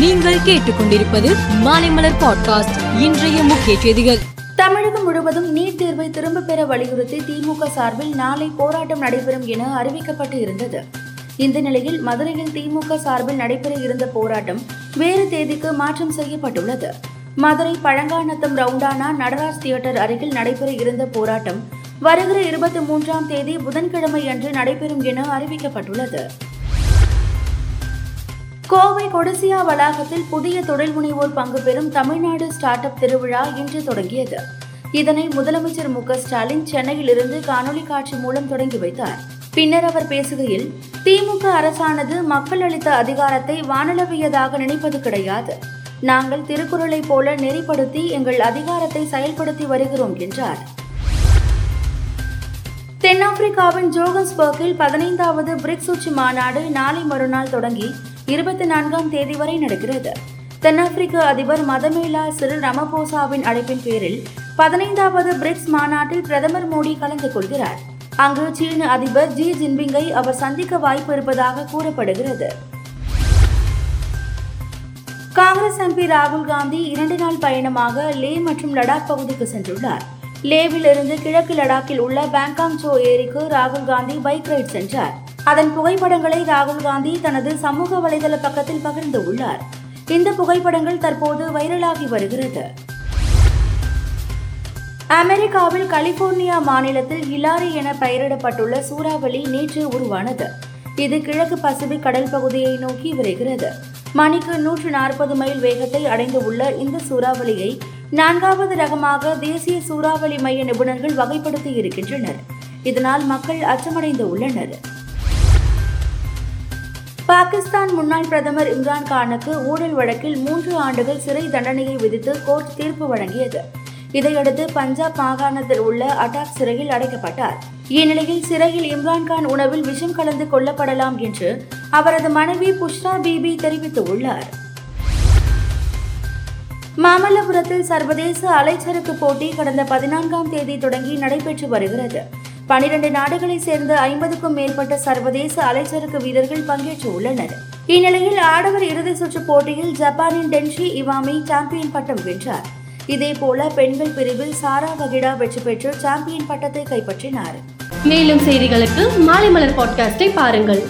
நீங்கள் கேட்டுக்கொண்டிருப்பது மாலைமலர் பாட்காஸ்ட் இன்றைய முக்கிய செய்திகள். தமிழகம் முழுவதும் நீட் தேர்வை திரும்ப பெற வலியுறுத்தி திமுக சார்பில் நாளை போராட்டம் நடைபெறும் என அறிவிக்கப்பட்டு இருந்தது இந்த நிலையில் மதுரையில் திமுக சார்பில் நடைபெற இருந்த போராட்டம் வேறு தேதிக்கு மாற்றம் செய்யப்பட்டுள்ளது. மதுரை பழங்காநத்தம் ரவுண்டானா நடராஜ் தியேட்டர் அருகில் நடைபெற இருந்த போராட்டம் வருகிற இருபத்தி மூன்றாம் தேதி புதன்கிழமை அன்று நடைபெறும் என அறிவிக்கப்பட்டுள்ளது. கோவை கொடிசியா வளாகத்தில் புதிய தொழில் முனைவோர் பங்கு பெறும் தமிழ்நாடு ஸ்டார்ட் அப் திருவிழா இன்று தொடங்கியது. இதனை முதலமைச்சர் மு. க. ஸ்டாலின் சென்னையிலிருந்து காணொலி காட்சி மூலம் தொடங்கி வைத்தார். பின்னர் அவர் பேசுகையில் திமுக அரசானது மக்கள் அளித்த அதிகாரத்தை வானளவியதாக நினைப்பது கிடையாது. நாங்கள் திருக்குறளைப் போல நெறிப்படுத்தி எங்கள் அதிகாரத்தை செயல்படுத்தி வருகிறோம் என்றார். தென்னாப்பிரிக்காவின் ஜோகன்ஸ்பர்க்கில் பதினைந்தாவது பிரிக்ஸ் உச்சி மாநாடு நாளை மறுநாள் தொடங்கி இருபத்தி நான்காம் தேதி வரை நடக்கிறது. தென்னாப்பிரிக்க அதிபர் மதமேலா சிறில் ரமபோசாவின் அழைப்பின் பேரில் பதினைந்தாவது பிரிக்ஸ் மாநாட்டில் பிரதமர் மோடி கலந்து கொள்கிறார். அங்கு சீன அதிபர் ஜி ஜின்பிங்கை அவர் சந்திக்க வாய்ப்பு இருப்பதாக கூறப்படுகிறது. காங்கிரஸ் எம்பி ராகுல் காந்தி இரண்டு நாள் பயணமாக லே மற்றும் லடாக் பகுதிக்கு சென்றுள்ளார். லேவில் இருந்து கிழக்கு லடாக்கில் உள்ள பேங்காங் சோ ஏரிக்கு ராகுல் காந்தி பைக் ரைட் சென்றார். அதன் புகைப்படங்களை ராகுல் காந்தி தனது சமூக வலைதள பக்கத்தில் பகிர்ந்து உள்ளார். இந்த புகைப்படங்கள் தற்போது வைரலாகி வருகிறது. அமெரிக்காவில் கலிபோர்னியா மாநிலத்தில் ஹிலாரி என பெயரிடப்பட்டுள்ள சூறாவளி நேற்று உருவானது. இது கிழக்கு பசிபிக் கடல் பகுதியை நோக்கி விரைகிறது. மணிக்கு நூற்று நாற்பது மைல் வேகத்தை அடைந்து உள்ள இந்த சூறாவளியை நான்காவது ரகமாக தேசிய சூறாவளி மைய நிபுணர்கள் வகைப்படுத்தி இருக்கின்றனர். இதனால் மக்கள் அச்சமடைந்து உள்ளனர். பாகிஸ்தான் முன்னாள் பிரதமர் இம்ரான் கானுக்கு ஊழல் வழக்கில் மூன்று ஆண்டுகள் சிறை தண்டனையை விதித்து கோர்ட் தீர்ப்பு வழங்கியது. இதையடுத்து பஞ்சாப் மாகாணத்தில் உள்ள அட்டாக் சிறையில் அடைக்கப்பட்டார். இந்நிலையில் சிறையில் இம்ரான்கான் உணவில் விஷம் கலந்து கொல்லப்படலாம் என்று அவரது மனைவி புஷ்ரா பிபி தெரிவித்துள்ளார். மாமல்லபுரத்தில் சர்வதேச அலைச்சறுக்கு போட்டி கடந்த பதினான்காம் தேதி தொடங்கி நடைபெற்று வருகிறது. பனிரண்டு நாடுகளைச் சேர்ந்த ஐம்பதுக்கும் மேற்பட்ட சர்வதேச அலைச்சறுக்கு வீரர்கள் பங்கேற்று உள்ளனர். இந்நிலையில் ஆடவர் இறுதி சுற்று போட்டியில் ஜப்பானின் டென்ஷி இவாமி சாம்பியன் பட்டம் வென்றார். இதேபோல பெண்கள் பிரிவில் சாரா வகிடா வெற்றி பெற்று சாம்பியன் பட்டத்தை கைப்பற்றினார். மேலும் செய்திகளுக்கு மாலை மலர் பாட்காஸ்டை பாருங்கள்.